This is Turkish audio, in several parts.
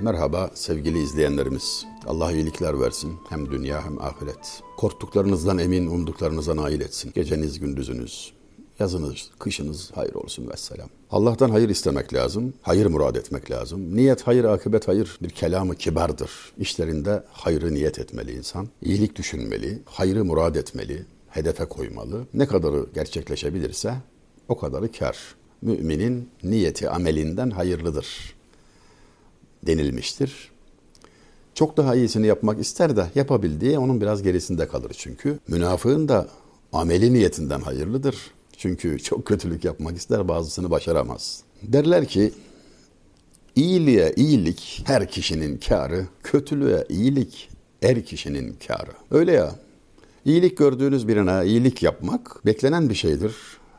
Merhaba sevgili izleyenlerimiz. Allah iyilikler versin hem dünya hem ahiret. Korktuklarınızdan emin, umduklarınıza nail etsin. Geceniz, gündüzünüz, yazınız, kışınız hayır olsun vesselam. Allah'tan hayır istemek lazım, hayır murad etmek lazım. Niyet hayır, akıbet hayır bir kelamı kibardır. İşlerinde hayrı niyet etmeli insan. İyilik düşünmeli, hayrı murad etmeli, hedefe koymalı. Ne kadarı gerçekleşebilirse o kadarı kar. Müminin niyeti amelinden hayırlıdır denilmiştir. Çok daha iyisini yapmak ister de yapabildiği onun biraz gerisinde kalır çünkü. Münafığın da ameli niyetinden hayırlıdır. Çünkü çok kötülük yapmak ister bazısını başaramaz. Derler ki iyiliğe iyilik her kişinin karı, kötülüğe iyilik her kişinin karı. Öyle ya. İyilik gördüğünüz birine iyilik yapmak beklenen bir şeydir.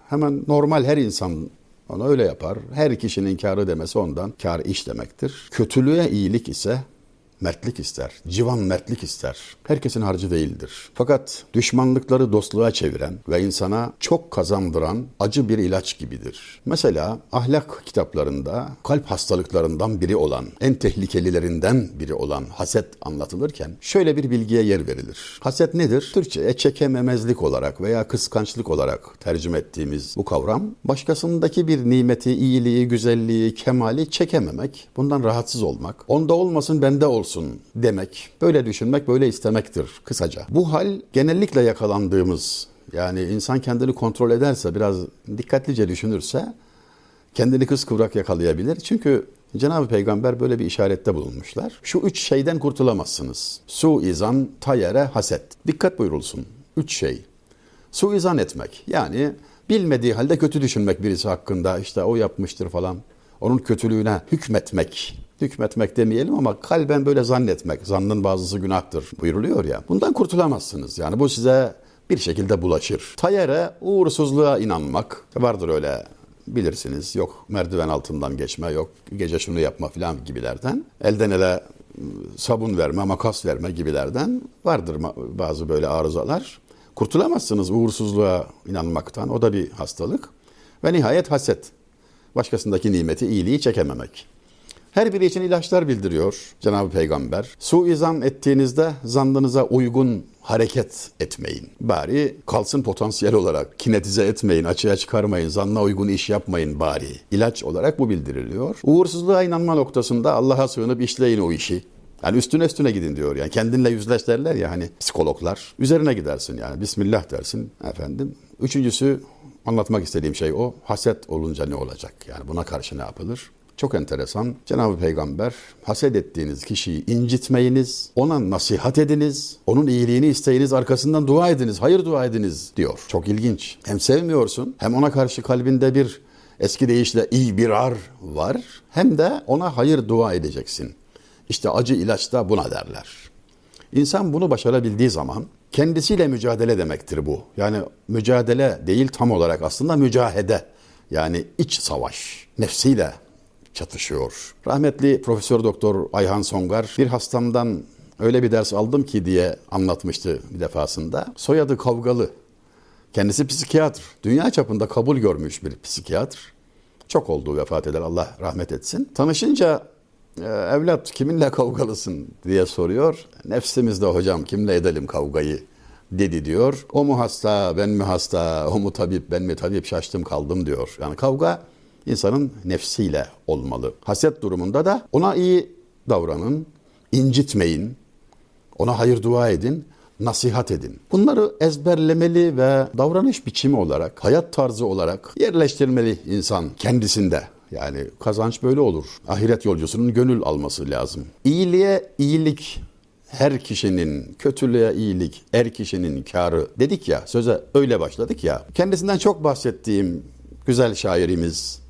Hemen normal her insan ona öyle yapar. Her kişinin karı demesi ondan kar iş demektir. Kötülüğe iyilik ise mertlik ister. Civan mertlik ister. Herkesin harcı değildir. Fakat düşmanlıkları dostluğa çeviren ve insana çok kazandıran acı bir ilaç gibidir. Mesela ahlak kitaplarında kalp hastalıklarından biri olan, en tehlikelilerinden biri olan haset anlatılırken şöyle bir bilgiye yer verilir. Haset nedir? Türkçe'ye çekememezlik olarak veya kıskançlık olarak tercüme ettiğimiz bu kavram başkasındaki bir nimeti, iyiliği, güzelliği, kemali çekememek, bundan rahatsız olmak, onda olmasın bende olsun olsun demek, böyle düşünmek, böyle istemektir kısaca. Bu hal genellikle yakalandığımız, yani insan kendini kontrol ederse, biraz dikkatlice düşünürse kendini kıskıvrak yakalayabilir. Çünkü Cenab-ı Peygamber böyle bir işarette bulunmuşlar. Şu üç şeyden kurtulamazsınız. Su, izan, tayere, haset. Dikkat buyurulsun. Üç şey. Su, izan etmek. Yani bilmediği halde kötü düşünmek birisi hakkında. işte o yapmıştır falan. Onun kötülüğüne hükmetmek hükmetmek demeyelim ama kalben böyle zannetmek. Zannın bazısı günahtır buyuruluyor ya. Bundan kurtulamazsınız. Yani bu size bir şekilde bulaşır. Tayere uğursuzluğa inanmak. Vardır öyle bilirsiniz. Yok merdiven altından geçme, yok gece şunu yapma falan gibilerden. Elden ele ıı, sabun verme, makas verme gibilerden vardır bazı böyle arızalar. Kurtulamazsınız uğursuzluğa inanmaktan. O da bir hastalık. Ve nihayet haset. Başkasındaki nimeti, iyiliği çekememek. Her biri için ilaçlar bildiriyor Cenab-ı Peygamber. Suizan ettiğinizde zannınıza uygun hareket etmeyin. Bari kalsın potansiyel olarak kinetize etmeyin, açığa çıkarmayın, zanna uygun iş yapmayın bari. İlaç olarak bu bildiriliyor. Uğursuzluğa inanma noktasında Allah'a sığınıp işleyin o işi. Yani üstüne üstüne gidin diyor. Yani kendinle yüzleş derler ya hani psikologlar. Üzerine gidersin yani. Bismillah dersin efendim. Üçüncüsü anlatmak istediğim şey o. Haset olunca ne olacak? Yani buna karşı ne yapılır? Çok enteresan. Cenab-ı Peygamber haset ettiğiniz kişiyi incitmeyiniz, ona nasihat ediniz, onun iyiliğini isteyiniz, arkasından dua ediniz, hayır dua ediniz diyor. Çok ilginç. Hem sevmiyorsun hem ona karşı kalbinde bir eski deyişle iyi bir ar var hem de ona hayır dua edeceksin. İşte acı ilaç da buna derler. İnsan bunu başarabildiği zaman kendisiyle mücadele demektir bu. Yani mücadele değil tam olarak aslında mücahede. Yani iç savaş. Nefsiyle çatışıyor. Rahmetli Profesör Doktor Ayhan Songar bir hastamdan öyle bir ders aldım ki diye anlatmıştı bir defasında. Soyadı kavgalı. Kendisi psikiyatr. Dünya çapında kabul görmüş bir psikiyatr. Çok oldu vefat eder Allah rahmet etsin. Tanışınca e, evlat kiminle kavgalısın diye soruyor. Nefsimizde hocam kimle edelim kavgayı dedi diyor. O mu hasta ben mi hasta o mu tabip ben mi tabip şaştım kaldım diyor. Yani kavga insanın nefsiyle olmalı. Haset durumunda da ona iyi davranın, incitmeyin, ona hayır dua edin, nasihat edin. Bunları ezberlemeli ve davranış biçimi olarak, hayat tarzı olarak yerleştirmeli insan kendisinde. Yani kazanç böyle olur. Ahiret yolcusunun gönül alması lazım. İyiliğe iyilik her kişinin kötülüğe iyilik, er kişinin karı dedik ya, söze öyle başladık ya. Kendisinden çok bahsettiğim güzel şairimiz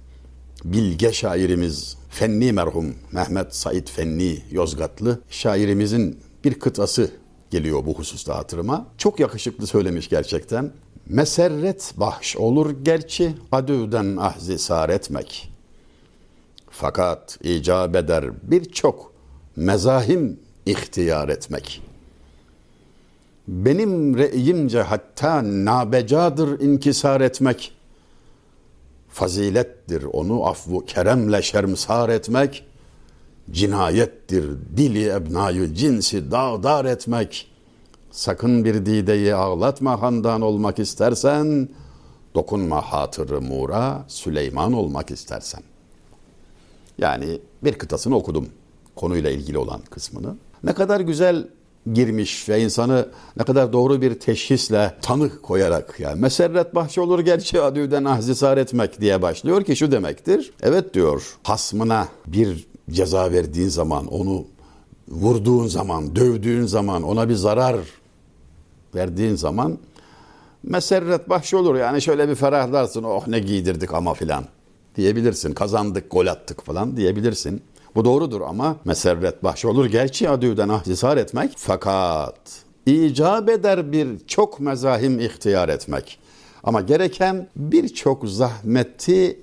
bilge şairimiz Fenni merhum Mehmet Said Fenni Yozgatlı şairimizin bir kıtası geliyor bu hususta hatırıma. Çok yakışıklı söylemiş gerçekten. Meserret bahş olur gerçi adüvden ahzi sar etmek. Fakat icap eder birçok mezahim ihtiyar etmek. benim re'yimce hatta nabecadır inkisar etmek. Fazilettir onu afvu keremle şermsar etmek. Cinayettir dili ebnayı cinsi dağdar etmek. Sakın bir dideyi ağlatma handan olmak istersen, dokunma hatırı mura Süleyman olmak istersen. Yani bir kıtasını okudum konuyla ilgili olan kısmını. Ne kadar güzel girmiş ve insanı ne kadar doğru bir teşhisle tanık koyarak yani meserret bahçe olur gerçi adüden ahzisar etmek diye başlıyor ki şu demektir. Evet diyor hasmına bir ceza verdiğin zaman onu vurduğun zaman, dövdüğün zaman, ona bir zarar verdiğin zaman meserret bahşi olur. Yani şöyle bir ferahlarsın. Oh ne giydirdik ama filan diyebilirsin. Kazandık, gol attık falan diyebilirsin. Bu doğrudur ama meserret bahşi olur. Gerçi adüden ahzisar etmek fakat icap eder bir çok mezahim ihtiyar etmek. Ama gereken birçok zahmeti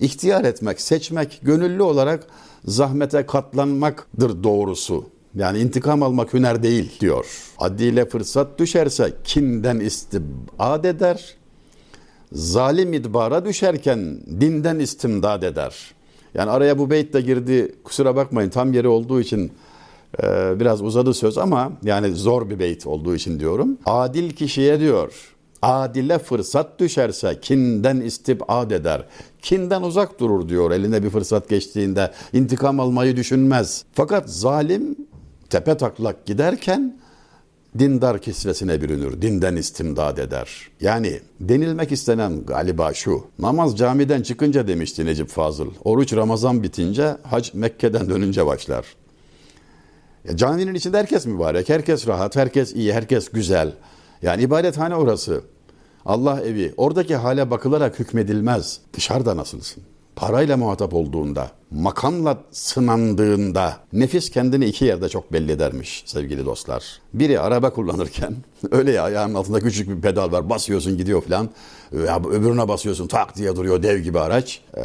ihtiyar etmek, seçmek, gönüllü olarak zahmete katlanmaktır doğrusu. Yani intikam almak hüner değil diyor. Adliyle fırsat düşerse kinden istibad eder. Zalim idbara düşerken dinden istimdad eder. Yani araya bu beyt de girdi. Kusura bakmayın tam yeri olduğu için e, biraz uzadı söz ama yani zor bir beyt olduğu için diyorum. Adil kişiye diyor. Adile fırsat düşerse kinden istibad eder. Kinden uzak durur diyor eline bir fırsat geçtiğinde. intikam almayı düşünmez. Fakat zalim tepe taklak giderken dindar kisvesine bürünür, dinden istimdad eder. Yani denilmek istenen galiba şu, namaz camiden çıkınca demişti Necip Fazıl, oruç Ramazan bitince, hac Mekke'den dönünce başlar. Ya caminin içinde herkes mübarek, herkes rahat, herkes iyi, herkes güzel. Yani ibadethane orası. Allah evi. Oradaki hale bakılarak hükmedilmez. Dışarıda nasılsın? Parayla muhatap olduğunda, makamla sınandığında nefis kendini iki yerde çok belli edermiş sevgili dostlar. Biri araba kullanırken öyle ya ayağının altında küçük bir pedal var basıyorsun gidiyor falan. Ya öbürüne basıyorsun tak diye duruyor dev gibi araç. Ee,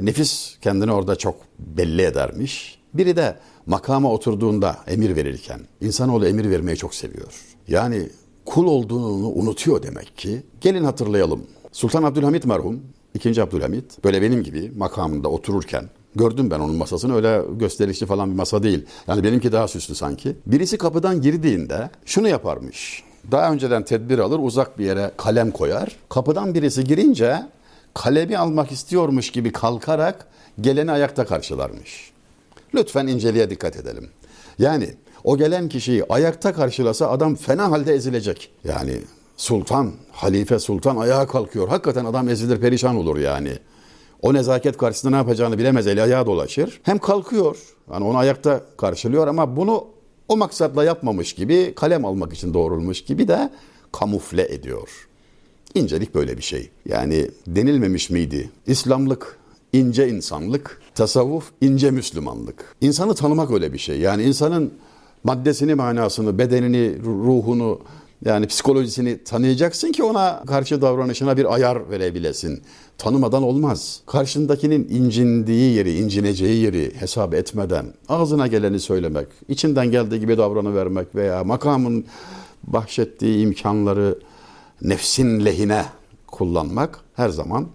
nefis kendini orada çok belli edermiş. Biri de makama oturduğunda emir verirken insanoğlu emir vermeyi çok seviyor. Yani kul olduğunu unutuyor demek ki. Gelin hatırlayalım. Sultan Abdülhamit merhum İkinci Abdülhamit böyle benim gibi makamında otururken gördüm ben onun masasını öyle gösterişli falan bir masa değil. Yani benimki daha süslü sanki. Birisi kapıdan girdiğinde şunu yaparmış. Daha önceden tedbir alır uzak bir yere kalem koyar. Kapıdan birisi girince kalemi almak istiyormuş gibi kalkarak geleni ayakta karşılarmış. Lütfen inceliğe dikkat edelim. Yani o gelen kişiyi ayakta karşılasa adam fena halde ezilecek. Yani sultan, halife sultan ayağa kalkıyor. Hakikaten adam ezilir perişan olur yani. O nezaket karşısında ne yapacağını bilemez eli ayağa dolaşır. Hem kalkıyor yani onu ayakta karşılıyor ama bunu o maksatla yapmamış gibi kalem almak için doğrulmuş gibi de kamufle ediyor. İncelik böyle bir şey. Yani denilmemiş miydi? İslamlık ince insanlık, tasavvuf ince Müslümanlık. İnsanı tanımak öyle bir şey. Yani insanın maddesini, manasını, bedenini, ruhunu, yani psikolojisini tanıyacaksın ki ona karşı davranışına bir ayar verebilesin. Tanımadan olmaz. Karşındakinin incindiği yeri, incineceği yeri hesap etmeden ağzına geleni söylemek, içinden geldiği gibi davranıvermek veya makamın bahşettiği imkanları nefsin lehine kullanmak her zaman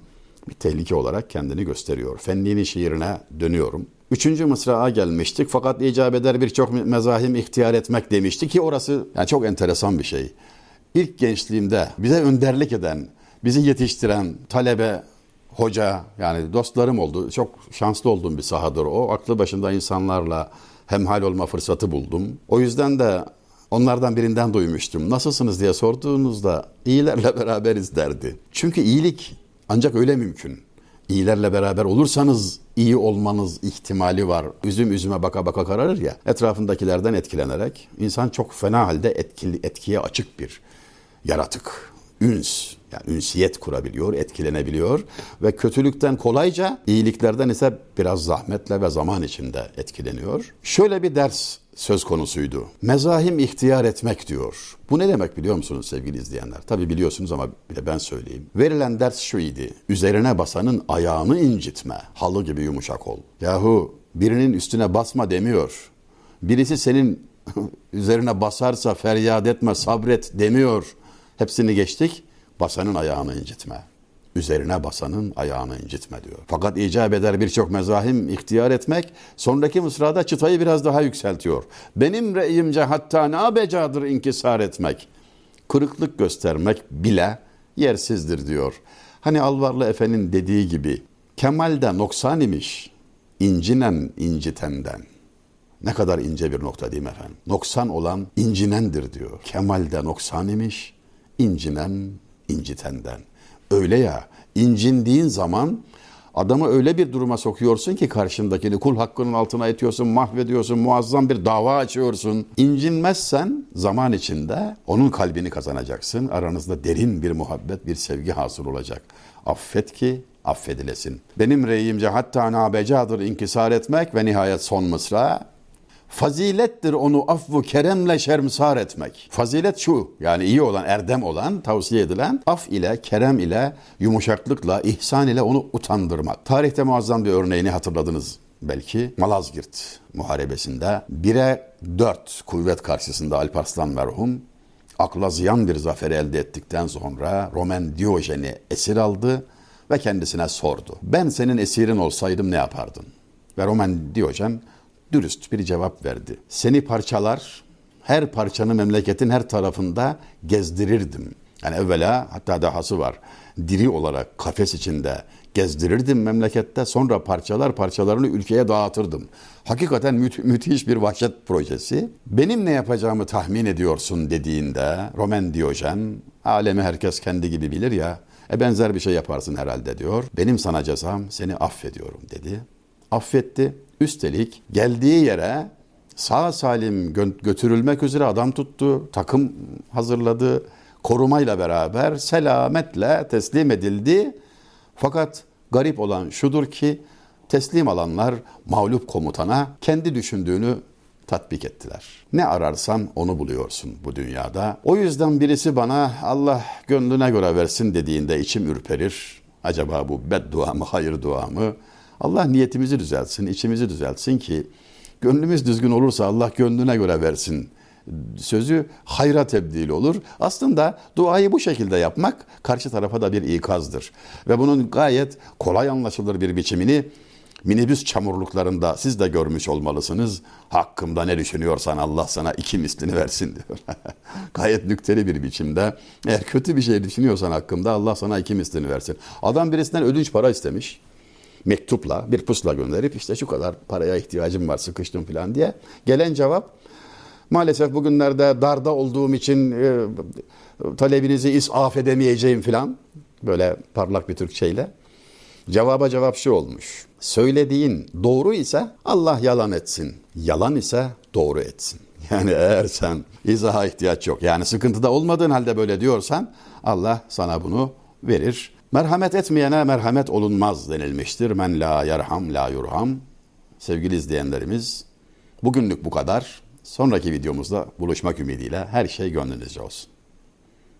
bir tehlike olarak kendini gösteriyor. Fenli'nin şiirine dönüyorum. Üçüncü mısrağa gelmiştik fakat icap eder birçok mezahim ihtiyar etmek demişti ki orası yani çok enteresan bir şey. İlk gençliğimde bize önderlik eden, bizi yetiştiren talebe, hoca yani dostlarım oldu. Çok şanslı olduğum bir sahadır o. Aklı başında insanlarla hemhal olma fırsatı buldum. O yüzden de onlardan birinden duymuştum. Nasılsınız diye sorduğunuzda iyilerle beraberiz derdi. Çünkü iyilik ancak öyle mümkün. İyilerle beraber olursanız iyi olmanız ihtimali var. Üzüm üzüme baka baka kararır ya. Etrafındakilerden etkilenerek insan çok fena halde etkili, etkiye açık bir yaratık. Üns, yani ünsiyet kurabiliyor, etkilenebiliyor ve kötülükten kolayca, iyiliklerden ise biraz zahmetle ve zaman içinde etkileniyor. Şöyle bir ders söz konusuydu. Mezahim ihtiyar etmek diyor. Bu ne demek biliyor musunuz sevgili izleyenler? Tabi biliyorsunuz ama bir de ben söyleyeyim. Verilen ders şu idi. Üzerine basanın ayağını incitme. Halı gibi yumuşak ol. Yahu birinin üstüne basma demiyor. Birisi senin üzerine basarsa feryat etme, sabret demiyor. Hepsini geçtik. Basanın ayağını incitme. Üzerine basanın ayağını incitme diyor. Fakat icap eder birçok mezahim ihtiyar etmek. Sonraki mısrada çıtayı biraz daha yükseltiyor. Benim reyimce hatta ne becadır inkisar etmek. Kırıklık göstermek bile yersizdir diyor. Hani Alvarlı Efe'nin dediği gibi Kemal'de noksan imiş, incinen incitenden. Ne kadar ince bir nokta değil mi efendim? Noksan olan incinendir diyor. Kemal'de noksan imiş, incinen incitenden. Öyle ya, incindiğin zaman adamı öyle bir duruma sokuyorsun ki karşındakini kul hakkının altına etiyorsun, mahvediyorsun, muazzam bir dava açıyorsun. İncinmezsen zaman içinde onun kalbini kazanacaksın. Aranızda derin bir muhabbet, bir sevgi hasıl olacak. Affet ki affedilesin. Benim reyimce hatta nabecadır inkisar etmek ve nihayet son mısra Fazilettir onu affu keremle şermsar etmek. Fazilet şu yani iyi olan, erdem olan, tavsiye edilen af ile, kerem ile, yumuşaklıkla, ihsan ile onu utandırmak. Tarihte muazzam bir örneğini hatırladınız belki. Malazgirt muharebesinde 1'e 4 kuvvet karşısında Alparslan merhum akla ziyan bir zafer elde ettikten sonra Roman Diyojen'i esir aldı ve kendisine sordu. Ben senin esirin olsaydım ne yapardın? Ve Roman Diyojen dürüst bir cevap verdi. Seni parçalar, her parçanı memleketin her tarafında gezdirirdim. Yani evvela hatta dahası var. Diri olarak kafes içinde gezdirirdim memlekette. Sonra parçalar parçalarını ülkeye dağıtırdım. Hakikaten mü- müthiş bir vahşet projesi. Benim ne yapacağımı tahmin ediyorsun dediğinde Roman Diyojen, alemi herkes kendi gibi bilir ya, e benzer bir şey yaparsın herhalde diyor. Benim sana cezam seni affediyorum dedi. Affetti. Üstelik geldiği yere sağ salim gö- götürülmek üzere adam tuttu, takım hazırladı, korumayla beraber selametle teslim edildi. Fakat garip olan şudur ki teslim alanlar mağlup komutana kendi düşündüğünü tatbik ettiler. Ne ararsan onu buluyorsun bu dünyada. O yüzden birisi bana Allah gönlüne göre versin dediğinde içim ürperir. Acaba bu beddua mı, hayır dua mı? Allah niyetimizi düzeltsin, içimizi düzeltsin ki gönlümüz düzgün olursa Allah gönlüne göre versin sözü hayra tebdil olur. Aslında duayı bu şekilde yapmak karşı tarafa da bir ikazdır. Ve bunun gayet kolay anlaşılır bir biçimini minibüs çamurluklarında siz de görmüş olmalısınız. Hakkımda ne düşünüyorsan Allah sana iki mislini versin diyor. Gayet nükteli bir biçimde. Eğer kötü bir şey düşünüyorsan hakkımda Allah sana iki mislini versin. Adam birisinden ödünç para istemiş mektupla bir pusla gönderip işte şu kadar paraya ihtiyacım var sıkıştım falan diye. Gelen cevap maalesef bugünlerde darda olduğum için e, talebinizi isaf edemeyeceğim falan böyle parlak bir Türkçeyle. Cevaba cevap şu olmuş. Söylediğin doğru ise Allah yalan etsin. Yalan ise doğru etsin. Yani eğer sen izaha ihtiyaç yok. Yani sıkıntıda olmadığın halde böyle diyorsan Allah sana bunu verir. Merhamet etmeyene merhamet olunmaz denilmiştir. Men la yerham la yurham. Sevgili izleyenlerimiz bugünlük bu kadar. Sonraki videomuzda buluşmak ümidiyle her şey gönlünüzce olsun.